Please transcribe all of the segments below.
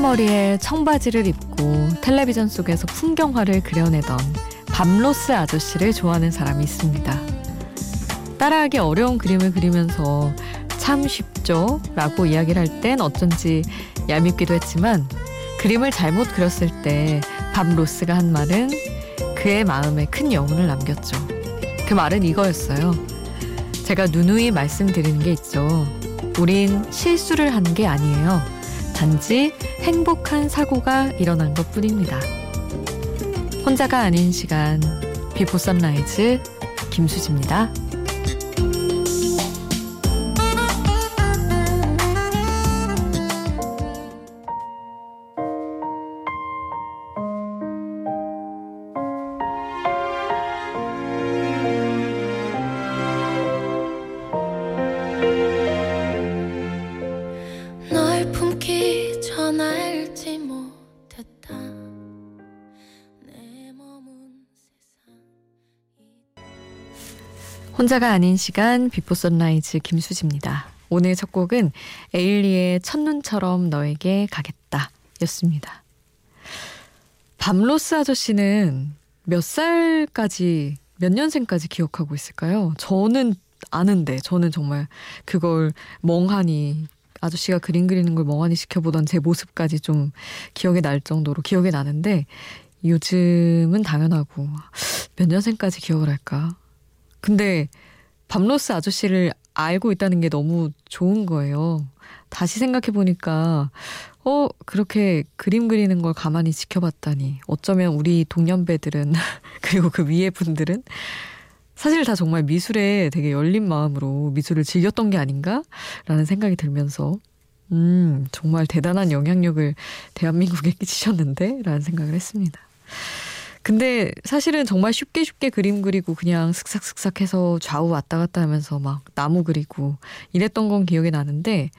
까까머리에 청바지를 입고 텔레비전 속에서 풍경화를 그려내던 밤로스 아저씨를 좋아하는 사람이 있습니다. 따라하기 어려운 그림을 그리면서 참 쉽죠? 라고 이야기를 할 땐 어쩐지 얄밉기도 했지만 그림을 잘못 그렸을 때 밤로스가 한 말은 그의 마음에 큰 여운을 남겼죠. 그 말은 이거였어요. 제가 누누이 말씀드리는 게 있죠. 우린 실수를 한 게 아니에요. 단지 행복한 사고가 일어난 것 뿐입니다. 혼자가 아닌 시간, 비포 선라이즈 김수지입니다. 혼자가 아닌 시간 비포 선라이즈 김수지입니다. 오늘 첫 곡은 에일리의 첫눈처럼 너에게 가겠다 였습니다. 밥 로스 아저씨는 몇 살까지 몇 년생까지 기억하고 있을까요? 저는 아는데 저는 정말 그걸 멍하니 아저씨가 그림 그리는 걸 멍하니 지켜보던 제 모습까지 좀 기억에 날 정도로 기억에 나는데 요즘은 당연하고 몇 년생까지 기억을 할까? 근데 밤로스 아저씨를 알고 있다는 게 너무 좋은 거예요. 다시 생각해 보니까 어 그렇게 그림 그리는 걸 가만히 지켜봤다니 어쩌면 우리 동년배들은 그리고 그 위에 분들은 사실 다 정말 미술에 되게 열린 마음으로 미술을 즐겼던 게 아닌가라는 생각이 들면서 음 정말 대단한 영향력을 대한민국에 끼치셨는데라는 생각을 했습니다. 근데 사실은 정말 쉽게 쉽게 그림 그리고 그냥 슥싹슥싹 해서 좌우 왔다 갔다 하면서 막 나무 그리고 이랬던 건 기억이 나는데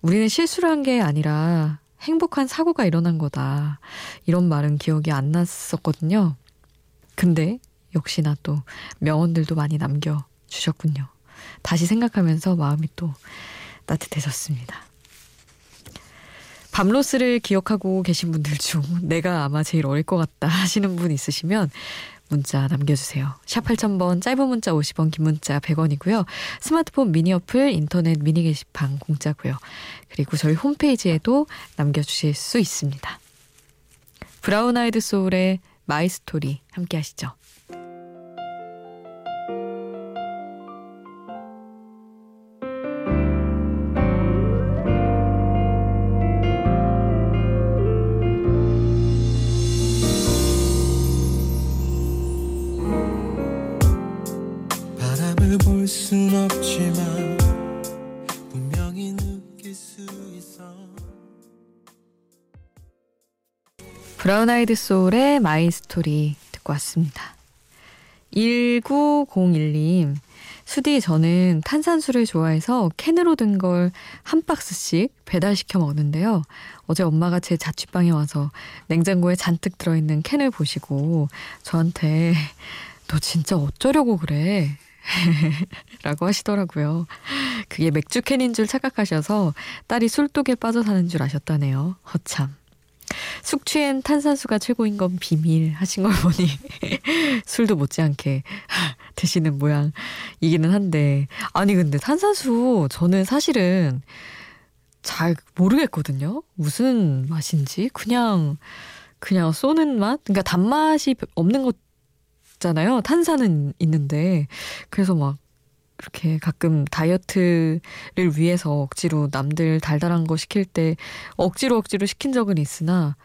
우리는 실수를 한 게 아니라 행복한 사고가 일어난 거다. 이런 말은 기억이 안 났었거든요. 근데 역시나 또 명언들도 많이 남겨주셨군요. 다시 생각하면서 마음이 또 따뜻해졌습니다. 밥 로스를 기억하고 계신 분들 중 내가 아마 제일 어릴 것 같다 하시는 분 있으시면 문자 남겨주세요. 샵 8000번 짧은 문자 50원 긴 문자 100원이고요. 스마트폰 미니 어플 인터넷 미니 게시판 공짜고요. 그리고 저희 홈페이지에도 남겨주실 수 있습니다. 브라운 아이드 소울의 My Story 함께 하시죠. 브라운 아이드 소울의 My Story 듣고 왔습니다. 1901님 수디 저는 탄산수를 좋아해서 캔으로 든 걸 한 박스씩 배달시켜 먹는데요. 어제 엄마가 제 자취방에 와서 냉장고에 잔뜩 들어있는 캔을 보시고 저한테 너 진짜 어쩌려고 그래? 라고 하시더라고요. 그게 맥주 캔인 줄 착각하셔서 딸이 술독에 빠져 사는 줄 아셨다네요. 허참. 숙취엔 탄산수가 최고인 건 비밀 하신 걸 보니 술도 못지않게 드시는 모양이기는 한데 아니 근데 탄산수 저는 사실은 잘 모르겠거든요. 무슨 맛인지 그냥 그냥 쏘는 맛? 그러니까 단맛이 없는 것 있잖아요. 탄산은 있는데 그래서 막 이렇게 가끔 다이어트를 위해서 억지로 남들 달달한 거 시킬 때 억지로 억지로 시킨 적은 있으나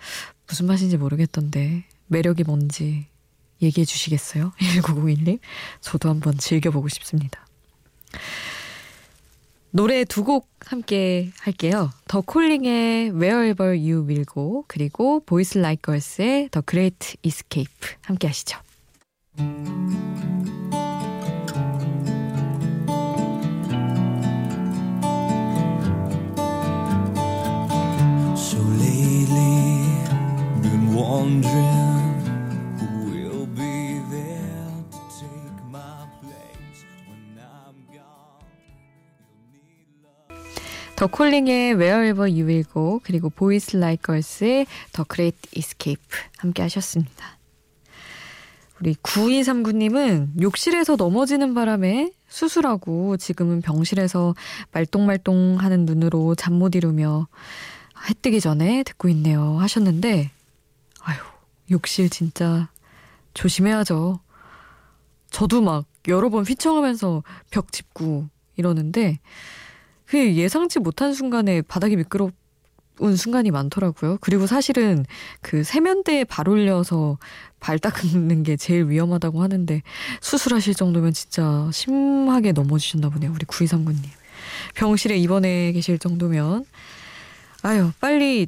무슨 맛인지 모르겠던데 매력이 뭔지 얘기해 주시겠어요? 1901님. 저도 한번 즐겨보고 싶습니다. 노래 두 곡 함께 할게요. The Calling의 Wherever You Will Go 그리고 Boys Like Girls의 The Great Escape 함께 하시죠. 더 콜링의 Wherever You Will Go 그리고 Boys Like Girls의 The Great Escape 함께 하셨습니다. 우리 9239님은 욕실에서 넘어지는 바람에 수술하고 지금은 병실에서 말똥말똥 하는 눈으로 잠 못 이루며 해 뜨기 전에 듣고 있네요 하셨는데 아유 욕실 진짜 조심해야죠. 저도 막 여러 번 휘청하면서 벽 짚고 이러는데 그 예상치 못한 순간에 바닥이 미끄러운 순간이 많더라고요. 그리고 사실은 그 세면대에 발 올려서 발 닦는 게 제일 위험하다고 하는데 수술하실 정도면 진짜 심하게 넘어지셨나 보네요. 우리 9239님. 병실에 입원해 계실 정도면 아유 빨리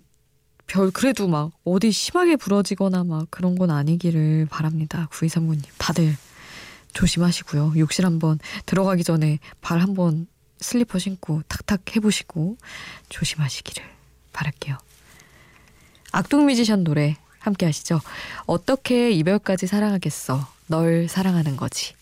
별 그래도 막 어디 심하게 부러지거나 막 그런 건 아니기를 바랍니다. 9239님. 다들 조심하시고요. 욕실 한번 들어가기 전에 발 한번 슬리퍼 신고 탁탁 해보시고 조심하시기를 바랄게요. 악동 뮤지션 노래 함께 하시죠. 어떻게 이별까지 사랑하겠어. 널 사랑하는 거지.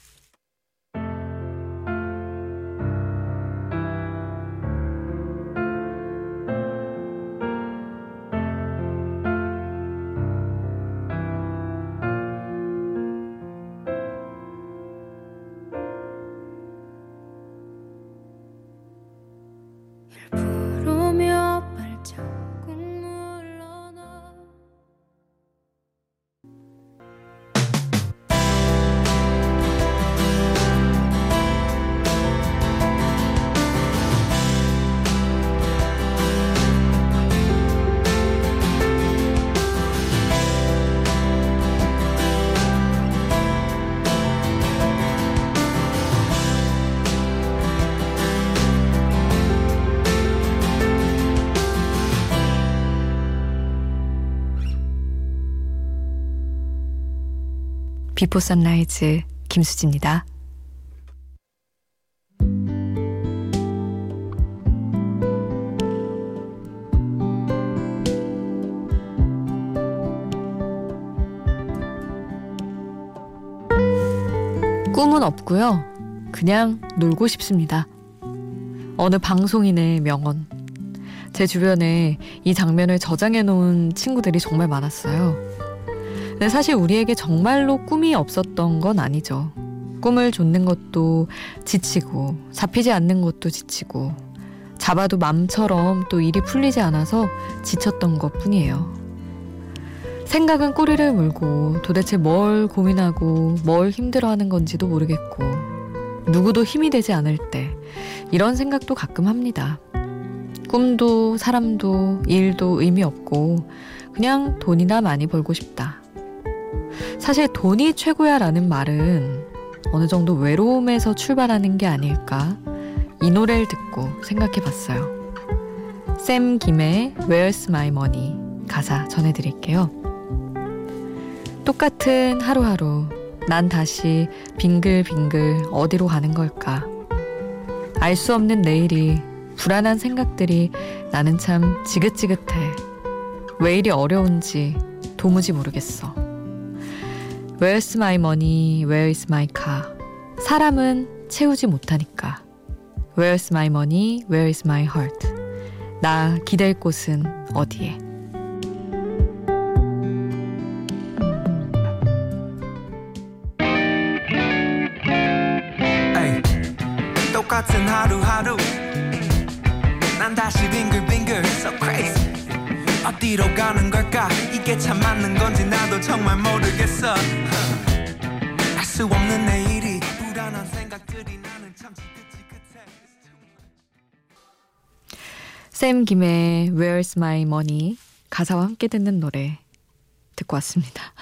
비포 선라이즈 김수지입니다. 꿈은 없고요. 그냥 놀고 싶습니다. 어느 방송인의 명언. 제 주변에 이 장면을 저장해 놓은 친구들이 정말 많았어요. 근데 사실 우리에게 정말로 꿈이 없었던 건 아니죠. 꿈을 좇는 것도 지치고 잡히지 않는 것도 지치고 잡아도 맘처럼 또 일이 풀리지 않아서 지쳤던 것 뿐이에요. 생각은 꼬리를 물고 도대체 뭘 고민하고 뭘 힘들어하는 건지도 모르겠고 누구도 힘이 되지 않을 때 이런 생각도 가끔 합니다. 꿈도 사람도 일도 의미 없고 그냥 돈이나 많이 벌고 싶다. 사실 돈이 최고야라는 말은 어느 정도 외로움에서 출발하는 게 아닐까 이 노래를 듣고 생각해 봤어요. 샘 김의 Where's My Money 가사 전해드릴게요. 똑같은 하루하루 난 다시 빙글빙글 어디로 가는 걸까? 알 수 없는 내일이 불안한 생각들이 나는 참 지긋지긋해. 왜 이리 어려운지 도무지 모르겠어. Where's my money? Where is my car? 사람은 채우지 못하니까. Where's my money? Where is my heart? 나 기댈 곳은 어디에? 어디로 가는 걸까 이게 참 맞는 건지 나도 정말 모르겠어 알 수 없는 내일이 불안한 생각들이 나는 참 샘 김의 Where's My Money 가사와 함께 듣는 노래 듣고 왔습니다.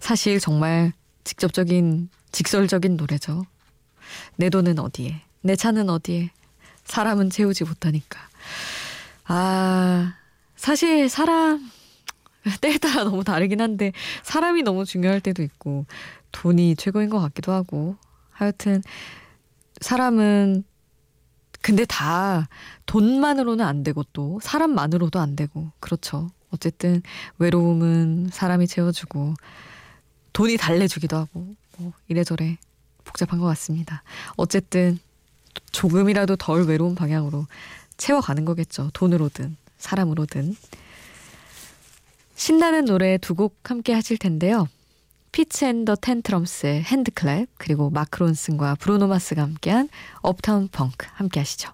사실 정말 직접적인 직설적인 노래죠. 내 돈은 어디에? 내 차는 어디에? 사람은 채우지 못하니까. 아, 사실 사람 때에 따라 너무 다르긴 한데 사람이 너무 중요할 때도 있고 돈이 최고인 것 같기도 하고 하여튼 사람은 근데 다 돈만으로는 안 되고 또 사람만으로도 안 되고 그렇죠. 어쨌든 외로움은 사람이 채워주고 돈이 달래주기도 하고 뭐 이래저래 복잡한 것 같습니다. 어쨌든 조금이라도 덜 외로운 방향으로 채워가는 거겠죠. 돈으로든 사람으로든. 신나는 노래 두 곡 함께 하실 텐데요. Fitz and the Tantrums의 HandClap 그리고 마크 론슨과 브루노 마스가 함께한 Uptown Funk 함께 하시죠.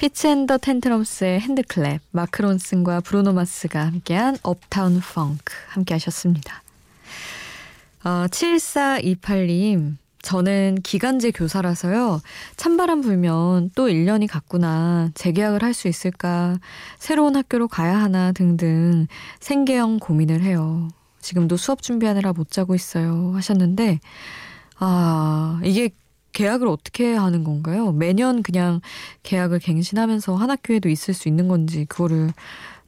피치앤더 텐트럼스의 핸드클랩, 마크론슨과 브루노마스가 함께한 업타운 펑크 함께 하셨습니다. 어, 7428님, 저는 기간제 교사라서요. 찬바람 불면 또 1년이 갔구나. 재계약을 할 수 있을까? 새로운 학교로 가야 하나 등등 생계형 고민을 해요. 지금도 수업 준비하느라 못 자고 있어요. 하셨는데, 아, 이게 계약을 어떻게 하는 건가요? 매년 그냥 계약을 갱신하면서 한 학교에도 있을 수 있는 건지 그거를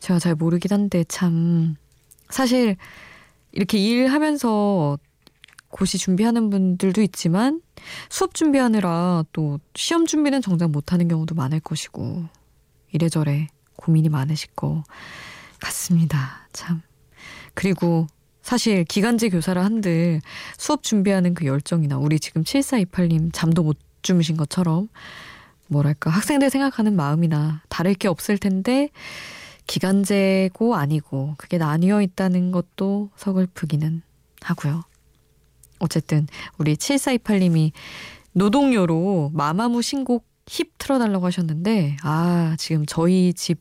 제가 잘 모르긴 한데 참 사실 이렇게 일하면서 고시 준비하는 분들도 있지만 수업 준비하느라 또 시험 준비는 정작 못하는 경우도 많을 것이고 이래저래 고민이 많으실 것 같습니다. 참. 그리고 사실 기간제 교사를 한들 수업 준비하는 그 열정이나 우리 지금 7428님 잠도 못 주무신 것처럼 뭐랄까 학생들 생각하는 마음이나 다를 게 없을 텐데 기간제고 아니고 그게 나뉘어 있다는 것도 서글프기는 하고요. 어쨌든 우리 7428님이 노동요로 마마무 신곡 힙 틀어달라고 하셨는데 아 지금 저희 집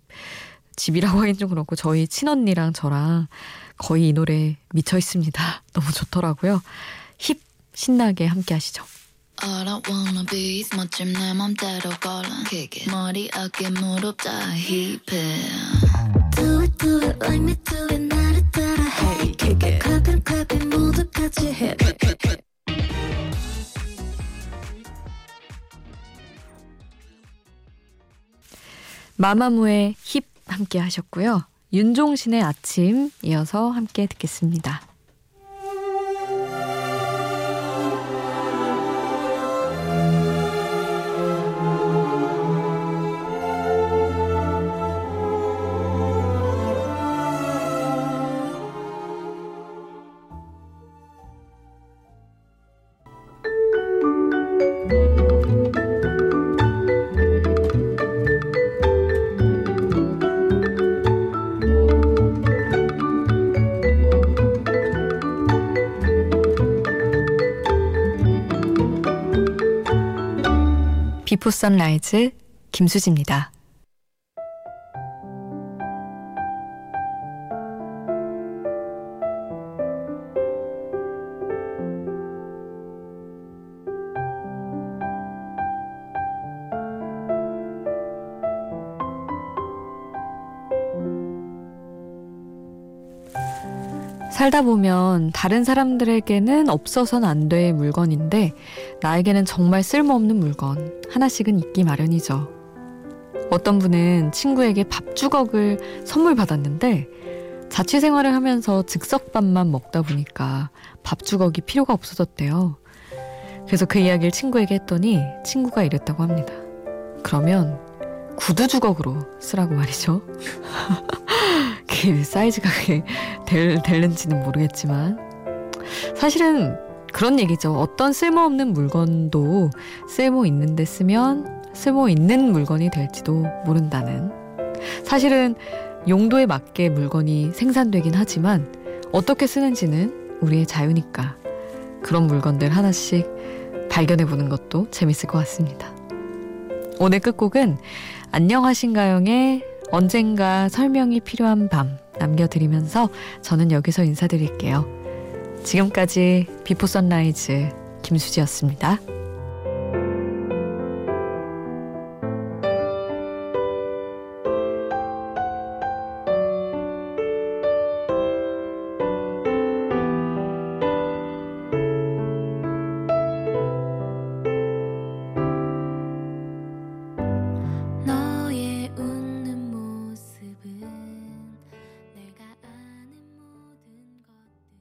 집이라고 하긴 좀 그렇고 저희 친언니랑 저랑 거의 이 노래 미쳐 있습니다. 너무 좋더라고요. 힙 신나게 함께 하시죠. All I wanna be is 멋짐 내 맘대로 걸어 Kick it 머리 어깨 무릎 다 힙해 Do it do it like me do it 나를 따라 Hey kick it Clap it clap it 모두 같이 hit it 마마무의 힙 함께 하셨고요. 윤종신의 아침 이어서 함께 듣겠습니다. 비포 선라이즈 김수지입니다. 살다 보면 다른 사람들에게는 없어서는 안 될 물건인데 나에게는 정말 쓸모없는 물건 하나씩은 있기 마련이죠. 어떤 분은 친구에게 밥 주걱을 선물 받았는데 자취 생활을 하면서 즉석밥만 먹다 보니까 밥 주걱이 필요가 없어졌대요. 그래서 그 이야기를 친구에게 했더니 친구가 이랬다고 합니다. 그러면 구두 주걱으로 쓰라고 말이죠. 그 사이즈가 그게 될, 될는지는 모르겠지만 사실은 그런 얘기죠. 어떤 쓸모없는 물건도 쓸모 있는데 쓰면 쓸모 있는 물건이 될지도 모른다는. 사실은 용도에 맞게 물건이 생산되긴 하지만 어떻게 쓰는지는 우리의 자유니까 그런 물건들 하나씩 발견해 보는 것도 재밌을 것 같습니다. 오늘 끝곡은 안녕하신가영의 언젠가 설명이 필요한 밤 남겨드리면서 저는 여기서 인사드릴게요. 지금까지 비포 선라이즈 김수지였습니다.